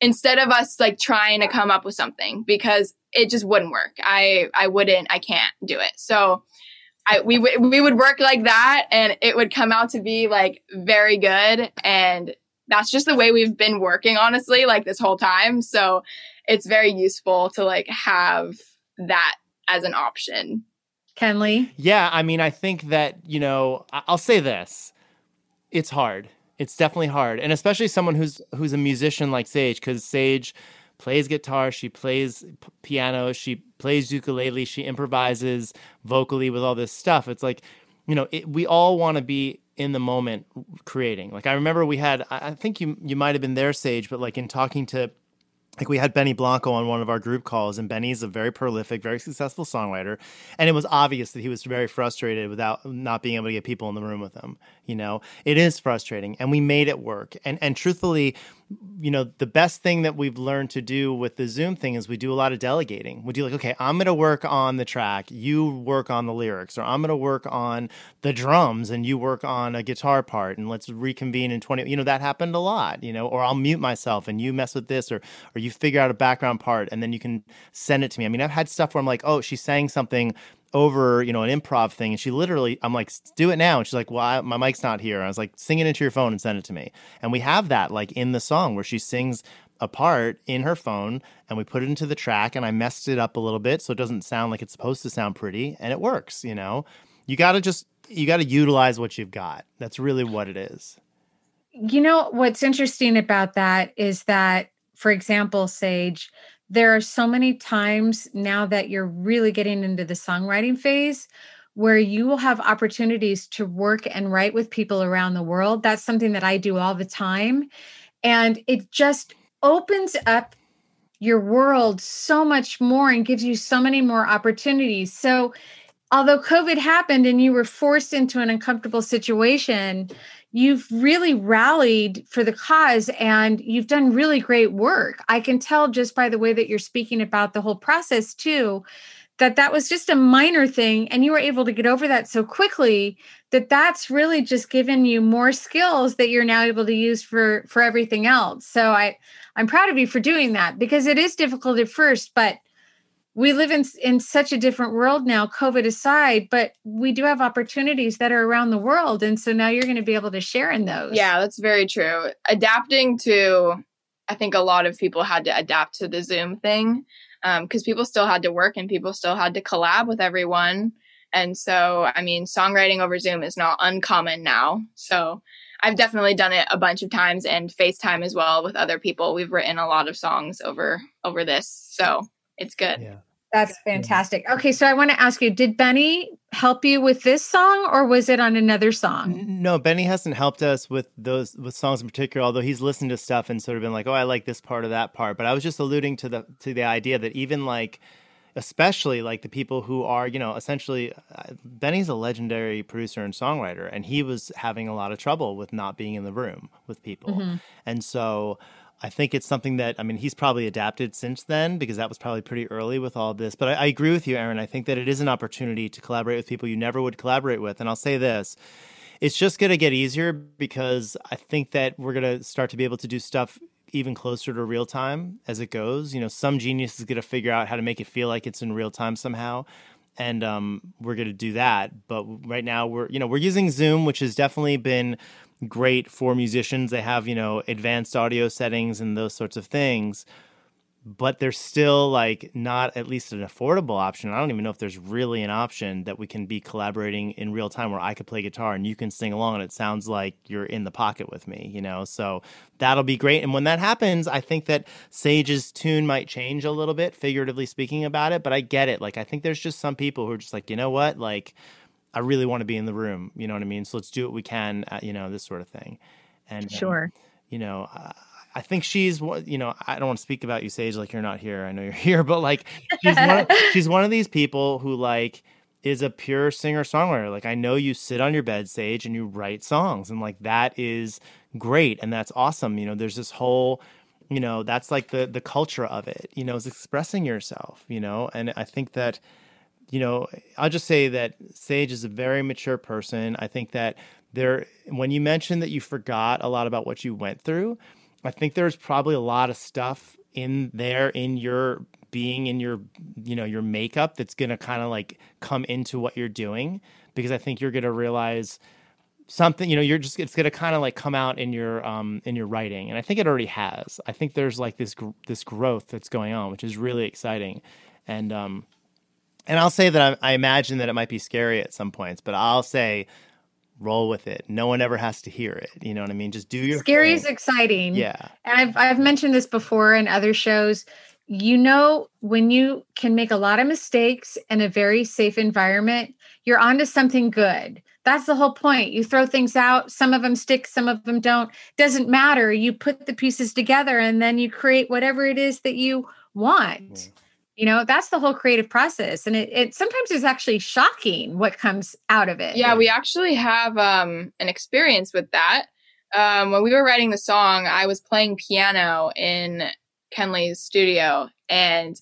instead of us like trying to come up with something because it just wouldn't work. I, I wouldn't, I can't do it. So I, we would we would work like that and it would come out to be like very good and that's just the way we've been working honestly like this whole time. So it's very useful to like have that as an option. Kenley? Yeah i mean i think that you know i'll say this. It's hard. It's definitely hard. And especially someone who's who's a musician like sage because sage plays guitar, she plays p- piano, she plays ukulele, she improvises vocally with all this stuff. It's like, you know, it, we all want to be in the moment creating. Like I remember we had, I think you you might have been there, Sage, but like in talking to like we had Benny Blanco on one of our group calls, and Benny's a very prolific, very successful songwriter, and it was obvious that he was very frustrated without not being able to get people in the room with him. You know, it is frustrating, and we made it work. And and truthfully, you know, the best thing that we've learned to do with the Zoom thing is we do a lot of delegating. We do like, okay, I'm going to work on the track, you work on the lyrics, or I'm going to work on the drums and you work on a guitar part, and let's reconvene in 20. You know, that happened a lot, you know, or I'll mute myself and you mess with this, or, or you figure out a background part and then you can send it to me. I mean, I've had stuff where I'm like, oh, she's saying something over, you know, an improv thing. And she literally, I'm like, do it now. And she's like, well, I, my mic's not here. And I was like, sing it into your phone and send it to me. And we have that like in the song where she sings a part in her phone and we put it into the track and I messed it up a little bit so it doesn't sound like it's supposed to sound pretty and it works, you know. You got to just you got to utilize what you've got. That's really what it is. You know what's interesting about that is that for example, Sage, there are so many times now that you're really getting into the songwriting phase where you will have opportunities to work and write with people around the world. That's something that I do all the time. And it just opens up your world so much more and gives you so many more opportunities. So, although COVID happened and you were forced into an uncomfortable situation, you've really rallied for the cause and you've done really great work. I can tell just by the way that you're speaking about the whole process, too, that that was just a minor thing and you were able to get over that so quickly that that's really just given you more skills that you're now able to use for for everything else so i i'm proud of you for doing that because it is difficult at first but we live in in such a different world now covid aside but we do have opportunities that are around the world. And so now you're going to be able to share in those. Yeah that's very true. Adapting to i think a lot of people had to adapt to the zoom thing because um, people still had to work and people still had to collab with everyone. And so i mean songwriting over zoom is not uncommon now. So i've definitely done it a bunch of times and facetime as well with other people. We've written a lot of songs over over this so it's good. Yeah that's fantastic. Okay, so I want to ask you, did Benny help you with this song or was it on another song? No, Benny hasn't helped us with those with songs in particular, although he's listened to stuff and sort of been like, "Oh, I like this part of that part." But I was just alluding to the to the idea that even like especially like the people who are, you know, essentially uh, Benny's a legendary producer and songwriter and he was having a lot of trouble with not being in the room with people. Mm-hmm. And so I think it's something that I mean he's probably adapted since then because that was probably pretty early with all this. But I, I agree with you, Erin. I think that it is an opportunity to collaborate with people you never would collaborate with. And I'll say this: it's just going to get easier because I think that we're going to start to be able to do stuff even closer to real time as it goes. You know, some genius is going to figure out how to make it feel like it's in real time somehow. And um, we're going to do that. But right now, we're you know we're using Zoom, which has definitely been great for musicians. They have, you know, advanced audio settings and those sorts of things, but they're still like not at least an affordable option. I don't even know if there's really an option that we can be collaborating in real time where I could play guitar and you can sing along and it sounds like you're in the pocket with me, you know? So that'll be great. And when that happens, I think that Sage's tune might change a little bit, figuratively speaking about it, but I get it. Like, I think there's just some people who are just like, you know what? Like, I really want to be in the room. You know what I mean? So let's do what we can. At, you know this sort of thing. And um, sure, um, you know, I, I think she's you know I don't want to speak about you, Sage, like you're not here. I know you're here, but like she's one of, she's one of these people who like is a pure singer songwriter. Like I know you sit on your bed, Sage, and you write songs, and like that is great and that's awesome. You know, there's this whole you know that's like the the culture of it you know is expressing yourself you know and i think that you know, I'll just say that Sage is a very mature person. I think that there, when you mentioned that you forgot a lot about what you went through, I think there's probably a lot of stuff in there in your being in your you know your makeup that's going to kind of like come into what you're doing because I think you're going to realize something you know you're just it's going to kind of like come out in your um in your writing and I think it already has. I think there's like this this growth that's going on which is really exciting and um and I'll say that I, I, imagine that it might be scary at some points, but I'll say roll with it. No one ever has to hear it. You know what I mean? Just do your scary thing. is exciting. Yeah. And I've I've mentioned this before in other shows. You know, when you can make a lot of mistakes in a very safe environment, you're onto something good. That's the whole point. You throw things out, some of them stick, some of them don't. Doesn't matter. You put the pieces together and then you create whatever it is that you want. Mm you know that's the whole creative process and it, it sometimes is actually shocking what comes out of it. Yeah we actually have um, an experience with that. Um, when we were writing the song i was playing piano in kenley's studio and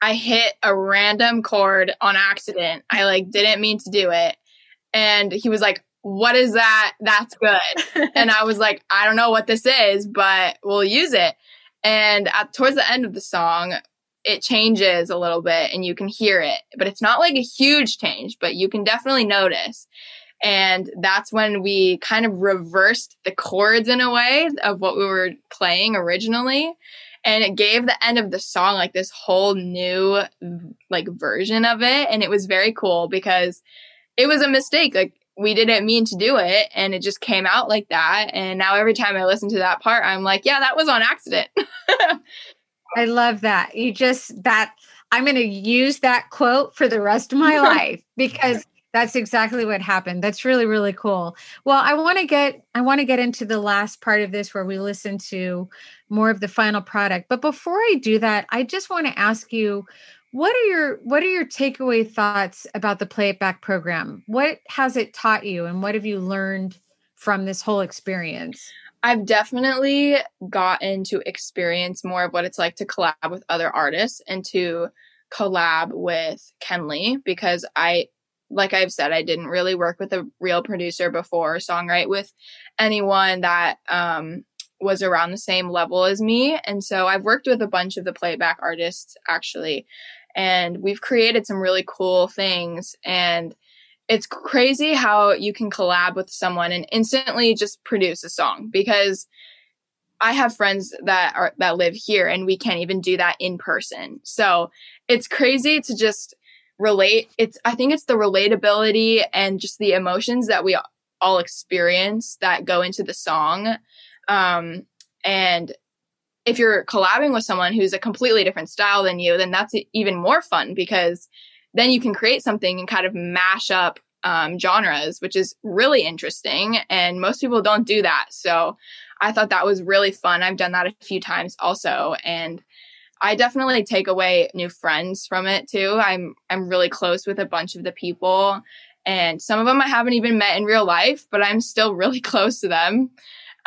i hit a random chord on accident. I like didn't mean to do it and he was like what is that? That's good. And i was like i don't know what this is but we'll use it. And at, towards the end of the song it changes a little bit and you can hear it, but it's not like a huge change, but you can definitely notice. And that's when we kind of reversed the chords in a way of what we were playing originally. And it gave the end of the song like this whole new like version of it. And it was very cool because it was a mistake. Like we didn't mean to do it and it just came out like that. And now every time I listen to that part, I'm like, yeah, that was on accident. I love that. You just that I'm going to use that quote for the rest of my life because that's exactly what happened. That's really really cool. Well, I want to get I want to get into the last part of this where we listen to more of the final product. But before I do that, I just want to ask you what are your what are your takeaway thoughts about the play it back program? What has it taught you and what have you learned from this whole experience? I've definitely gotten to experience more of what it's like to collab with other artists and to collab with Kenley because I, like I've said, I didn't really work with a real producer before, songwrite with anyone that um, was around the same level as me. And so I've worked with a bunch of the playback artists actually, and we've created some really cool things. And it's crazy how you can collab with someone and instantly just produce a song because I have friends that are that live here and we can't even do that in person. So it's crazy to just relate. It's I think it's the relatability and just the emotions that we all experience that go into the song. Um, and if you're collabing with someone who's a completely different style than you, then that's even more fun because then you can create something and kind of mash up um, genres, which is really interesting. And most people don't do that. So I thought that was really fun. I've done that a few times also. And I definitely take away new friends from it too. I'm I'm really close with a bunch of the people and some of them I haven't even met in real life, but I'm still really close to them.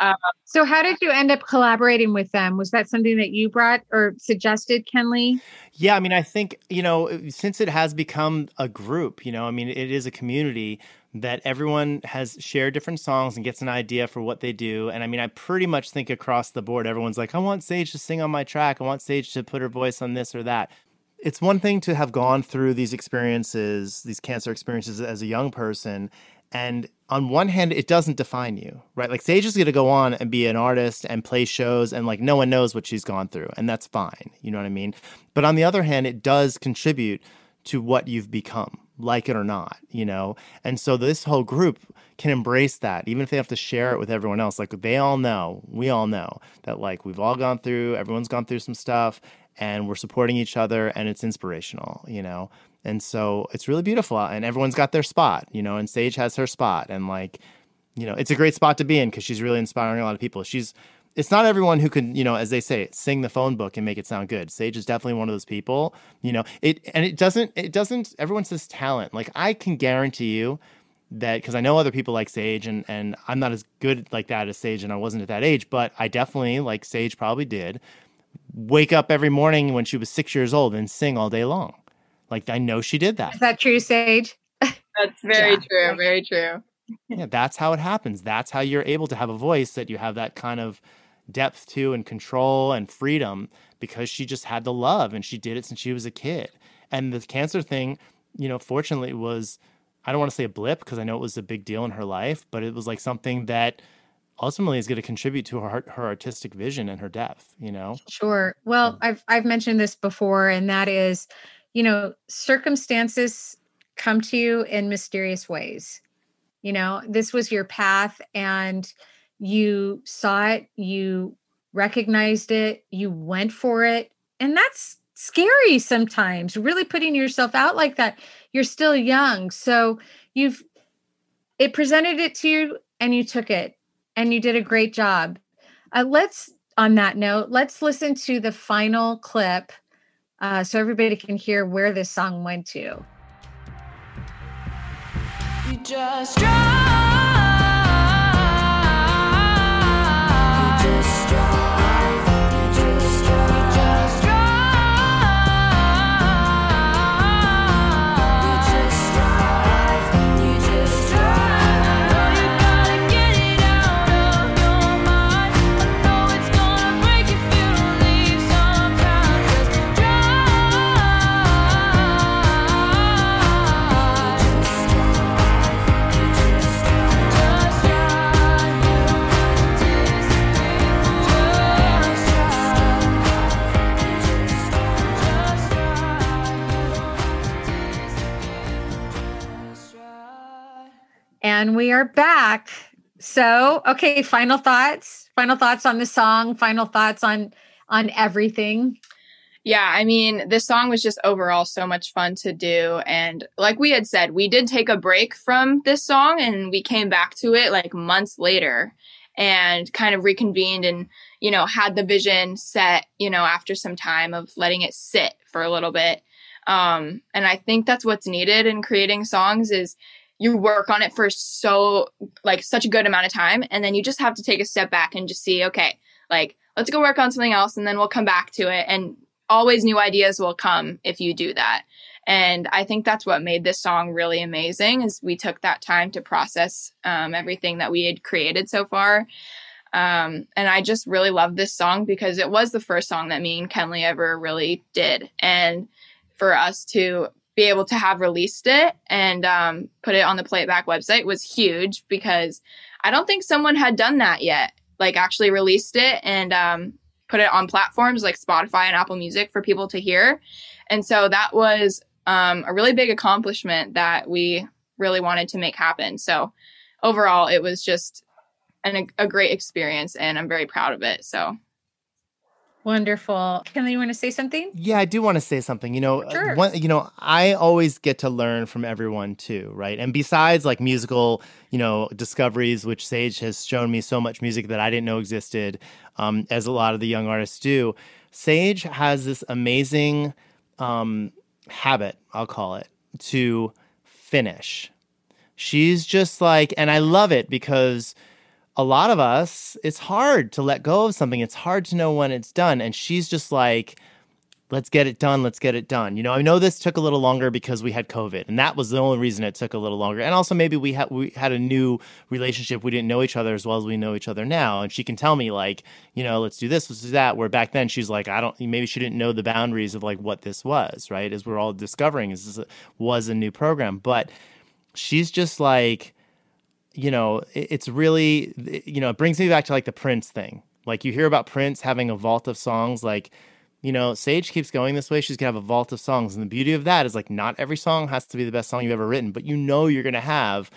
Um, so, how did you end up collaborating with them? Was that something that you brought or suggested, Kenley? Yeah, I mean, I think, you know, since it has become a group, you know, I mean, it is a community that everyone has shared different songs and gets an idea for what they do. And I mean, I pretty much think across the board, everyone's like, I want Sage to sing on my track. I want Sage to put her voice on this or that. It's one thing to have gone through these experiences, these cancer experiences as a young person. And on one hand, it doesn't define you, right? Like Sage is going to go on and be an artist and play shows, and like no one knows what she's gone through, and that's fine. You know what I mean? But on the other hand, it does contribute to what you've become like it or not, you know? And so this whole group can embrace that, even if they have to share it with everyone else. Like they all know, we all know that like we've all gone through, everyone's gone through some stuff and we're supporting each other and it's inspirational, you know? And so it's really beautiful uh, and everyone's got their spot, you know, and Sage has her spot and like, you know, it's a great spot to be in because she's really inspiring a lot of people. She's it's not everyone who can, you know, as they say, sing the phone book and make it sound good. Sage is definitely one of those people, you know. It and it doesn't it doesn't everyone says talent. Like I can guarantee you that because I know other people like Sage and and I'm not as good like that as Sage and I wasn't at that age, but I definitely like Sage probably did wake up every morning when she was 6 years old and sing all day long. Like I know she did that. Is that true, Sage? That's very yeah. true, very true. yeah, that's how it happens. That's how you're able to have a voice that you have that kind of depth to and control and freedom because she just had the love and she did it since she was a kid. And the cancer thing, you know, fortunately was I don't want to say a blip because I know it was a big deal in her life, but it was like something that ultimately is going to contribute to her her artistic vision and her depth, you know. Sure. Well, I've I've mentioned this before and that is, you know, circumstances come to you in mysterious ways. You know, this was your path and you saw it, you recognized it, you went for it. And that's scary sometimes, really putting yourself out like that. You're still young. So you've, it presented it to you and you took it and you did a great job. Uh, let's, on that note, let's listen to the final clip uh, so everybody can hear where this song went to. Are back. So, okay, final thoughts. Final thoughts on the song, final thoughts on on everything. Yeah, I mean, this song was just overall so much fun to do and like we had said, we did take a break from this song and we came back to it like months later and kind of reconvened and you know, had the vision set, you know, after some time of letting it sit for a little bit. Um, and I think that's what's needed in creating songs is you work on it for so like such a good amount of time and then you just have to take a step back and just see okay like let's go work on something else and then we'll come back to it and always new ideas will come if you do that. And i think that's what made this song really amazing is we took that time to process um, everything that we had created so far. Um, and i just really love this song because it was the first song that me and kenley ever really did. And for us to be able to have released it and um, put it on the Playback website was huge because I don't think someone had done that yet. Like actually released it and um, put it on platforms like Spotify and Apple Music for people to hear. And so that was um, a really big accomplishment that we really wanted to make happen. So overall, it was just an, a great experience and I'm very proud of it. So Wonderful. Kenley, you want to say something? Yeah, I do want to say something. You know, sure. one, you know, I always get to learn from everyone too, right? And besides like musical, you know, discoveries, which Sage has shown me so much music that I didn't know existed, um, as a lot of the young artists do. Sage has this amazing um, habit, I'll call it, to finish. She's just like, and I love it because a lot of us, it's hard to let go of something. It's hard to know when it's done. And she's just like, let's get it done. Let's get it done. You know, I know this took a little longer because we had COVID, and that was the only reason it took a little longer. And also maybe we had we had a new relationship. We didn't know each other as well as we know each other now. And she can tell me like, you know, let's do this, let's do that. Where back then she's like, I don't. Maybe she didn't know the boundaries of like what this was. Right, as we're all discovering, this was a new program, but she's just like, you know, it's really, you know, it brings me back to like the Prince thing. Like you hear about Prince having a vault of songs, like you know, Sage keeps going this way, she's gonna have a vault of songs. And the beauty of that is like not every song has to be the best song you've ever written, but you know you're gonna have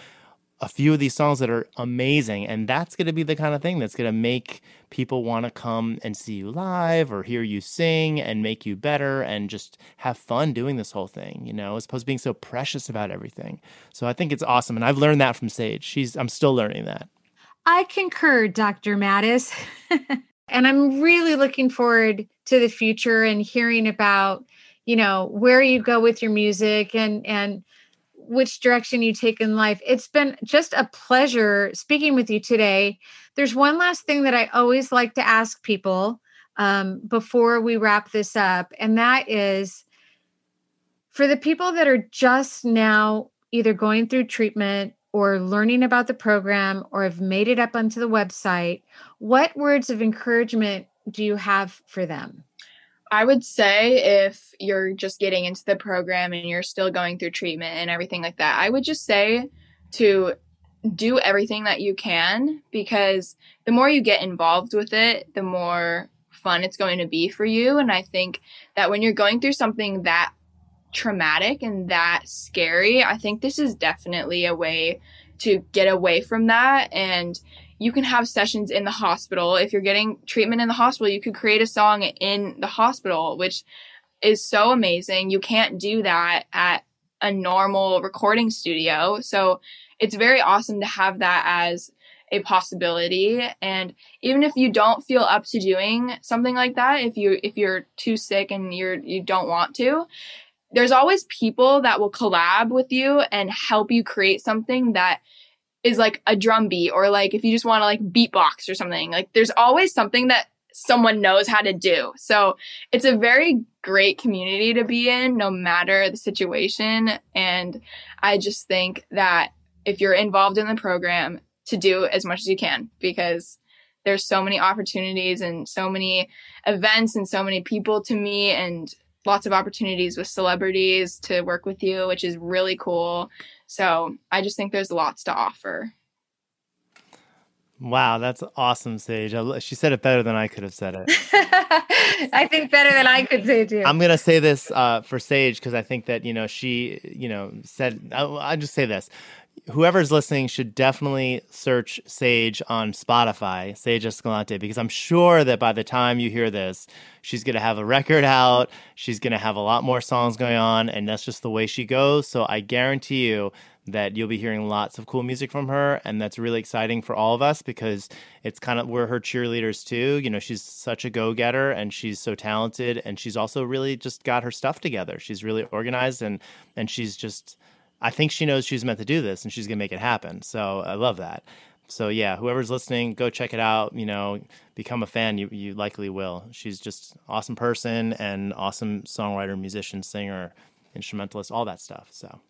a few of these songs that are amazing. And that's gonna be the kind of thing that's gonna make people wanna come and see you live or hear you sing and make you better and just have fun doing this whole thing, you know, as opposed to being so precious about everything. So I think it's awesome. And I've learned that from Sage. She's I'm still learning that. I concur, Dr. Mattis. And I'm really looking forward to the future and hearing about, you know, where you go with your music and and which direction you take in life. It's been just a pleasure speaking with you today. There's one last thing that I always like to ask people um, before we wrap this up, and that is for the people that are just now either going through treatment or learning about the program or have made it up onto the website, what words of encouragement do you have for them? I would say if you're just getting into the program and you're still going through treatment and everything like that, I would just say to do everything that you can because the more you get involved with it, the more fun it's going to be for you. And I think that when you're going through something that traumatic and that scary, I think this is definitely a way to get away from that. And you can have sessions in the hospital. If you're getting treatment in the hospital, you could create a song in the hospital, which is so amazing. You can't do that at a normal recording studio. So it's very awesome to have that as a possibility and even if you don't feel up to doing something like that if you if you're too sick and you're you don't want to there's always people that will collab with you and help you create something that is like a drum beat or like if you just want to like beatbox or something like there's always something that someone knows how to do so it's a very great community to be in no matter the situation and i just think that if you're involved in the program to do as much as you can because there's so many opportunities and so many events and so many people to meet and lots of opportunities with celebrities to work with you, which is really cool. So I just think there's lots to offer. Wow, that's awesome, Sage. She said it better than I could have said it. I think better than I could say too. I'm gonna say this uh, for Sage because I think that you know she, you know, said. I, I'll just say this: whoever's listening should definitely search Sage on Spotify, Sage Escalante, because I'm sure that by the time you hear this, she's going to have a record out. She's going to have a lot more songs going on, and that's just the way she goes. So I guarantee you that you'll be hearing lots of cool music from her. And that's really exciting for all of us because it's kind of, we're her cheerleaders too. You know, she's such a go getter and she's so talented. And she's also really just got her stuff together. She's really organized and, and she's just, I think she knows she's meant to do this and she's going to make it happen. So I love that. So yeah, whoever's listening, go check it out. You know, become a fan. You you likely will. She's just awesome person and awesome songwriter, musician, singer, instrumentalist, all that stuff. So.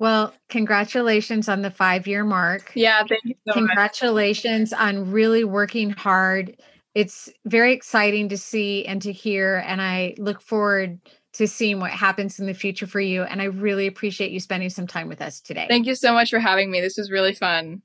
Well, congratulations on the five year mark. Yeah, thank you so Congratulations much. on really working hard. It's very exciting to see and to hear, and I look forward to seeing what happens in the future for you. And I really appreciate you spending some time with us today. Thank you so much for having me. This was really fun.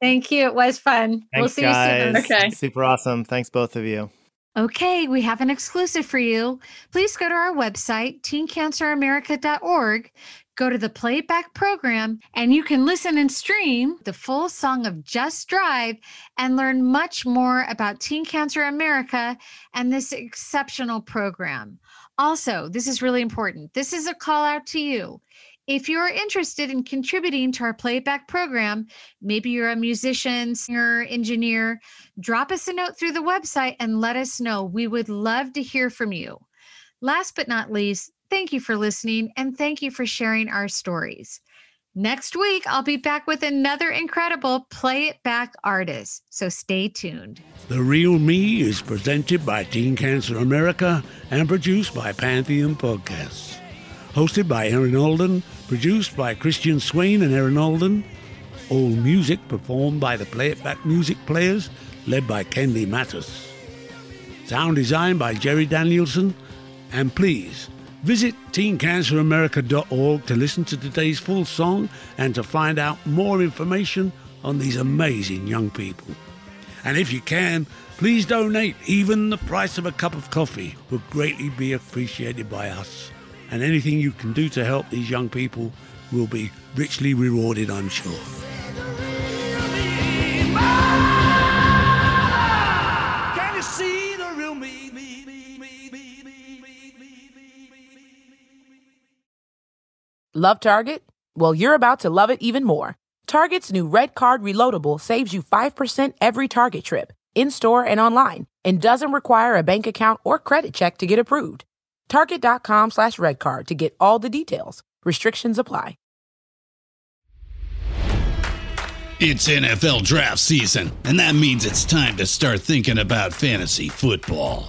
Thank you. It was fun. Thanks, we'll see guys. you soon. Okay. Super awesome. Thanks, both of you. Okay, we have an exclusive for you. Please go to our website, teencanceramerica.org, go to the playback program, and you can listen and stream the full song of Just Drive and learn much more about Teen Cancer America and this exceptional program. Also, this is really important. This is a call out to you. If you're interested in contributing to our playback program, maybe you're a musician, singer, engineer, drop us a note through the website and let us know. We would love to hear from you. Last but not least, thank you for listening and thank you for sharing our stories. Next week, I'll be back with another incredible Play It Back artist. So stay tuned. The Real Me is presented by Teen Cancer America and produced by Pantheon Podcasts. Hosted by Erin Alden, produced by Christian Swain and Erin Alden. All music performed by the Play It Back Music Players, led by Kenley Mattis. Sound design by Jerry Danielson. And please visit teencanceramerica.org to listen to today's full song and to find out more information on these amazing young people. And if you can, please donate. Even the price of a cup of coffee would greatly be appreciated by us. And anything you can do to help these young people will be richly rewarded, I'm sure. Love Target? Well, you're about to love it even more. Target's new Red Card Reloadable saves you 5% every Target trip, in store and online, and doesn't require a bank account or credit check to get approved. Target.com slash redcard to get all the details. Restrictions apply. It's NFL draft season, and that means it's time to start thinking about fantasy football.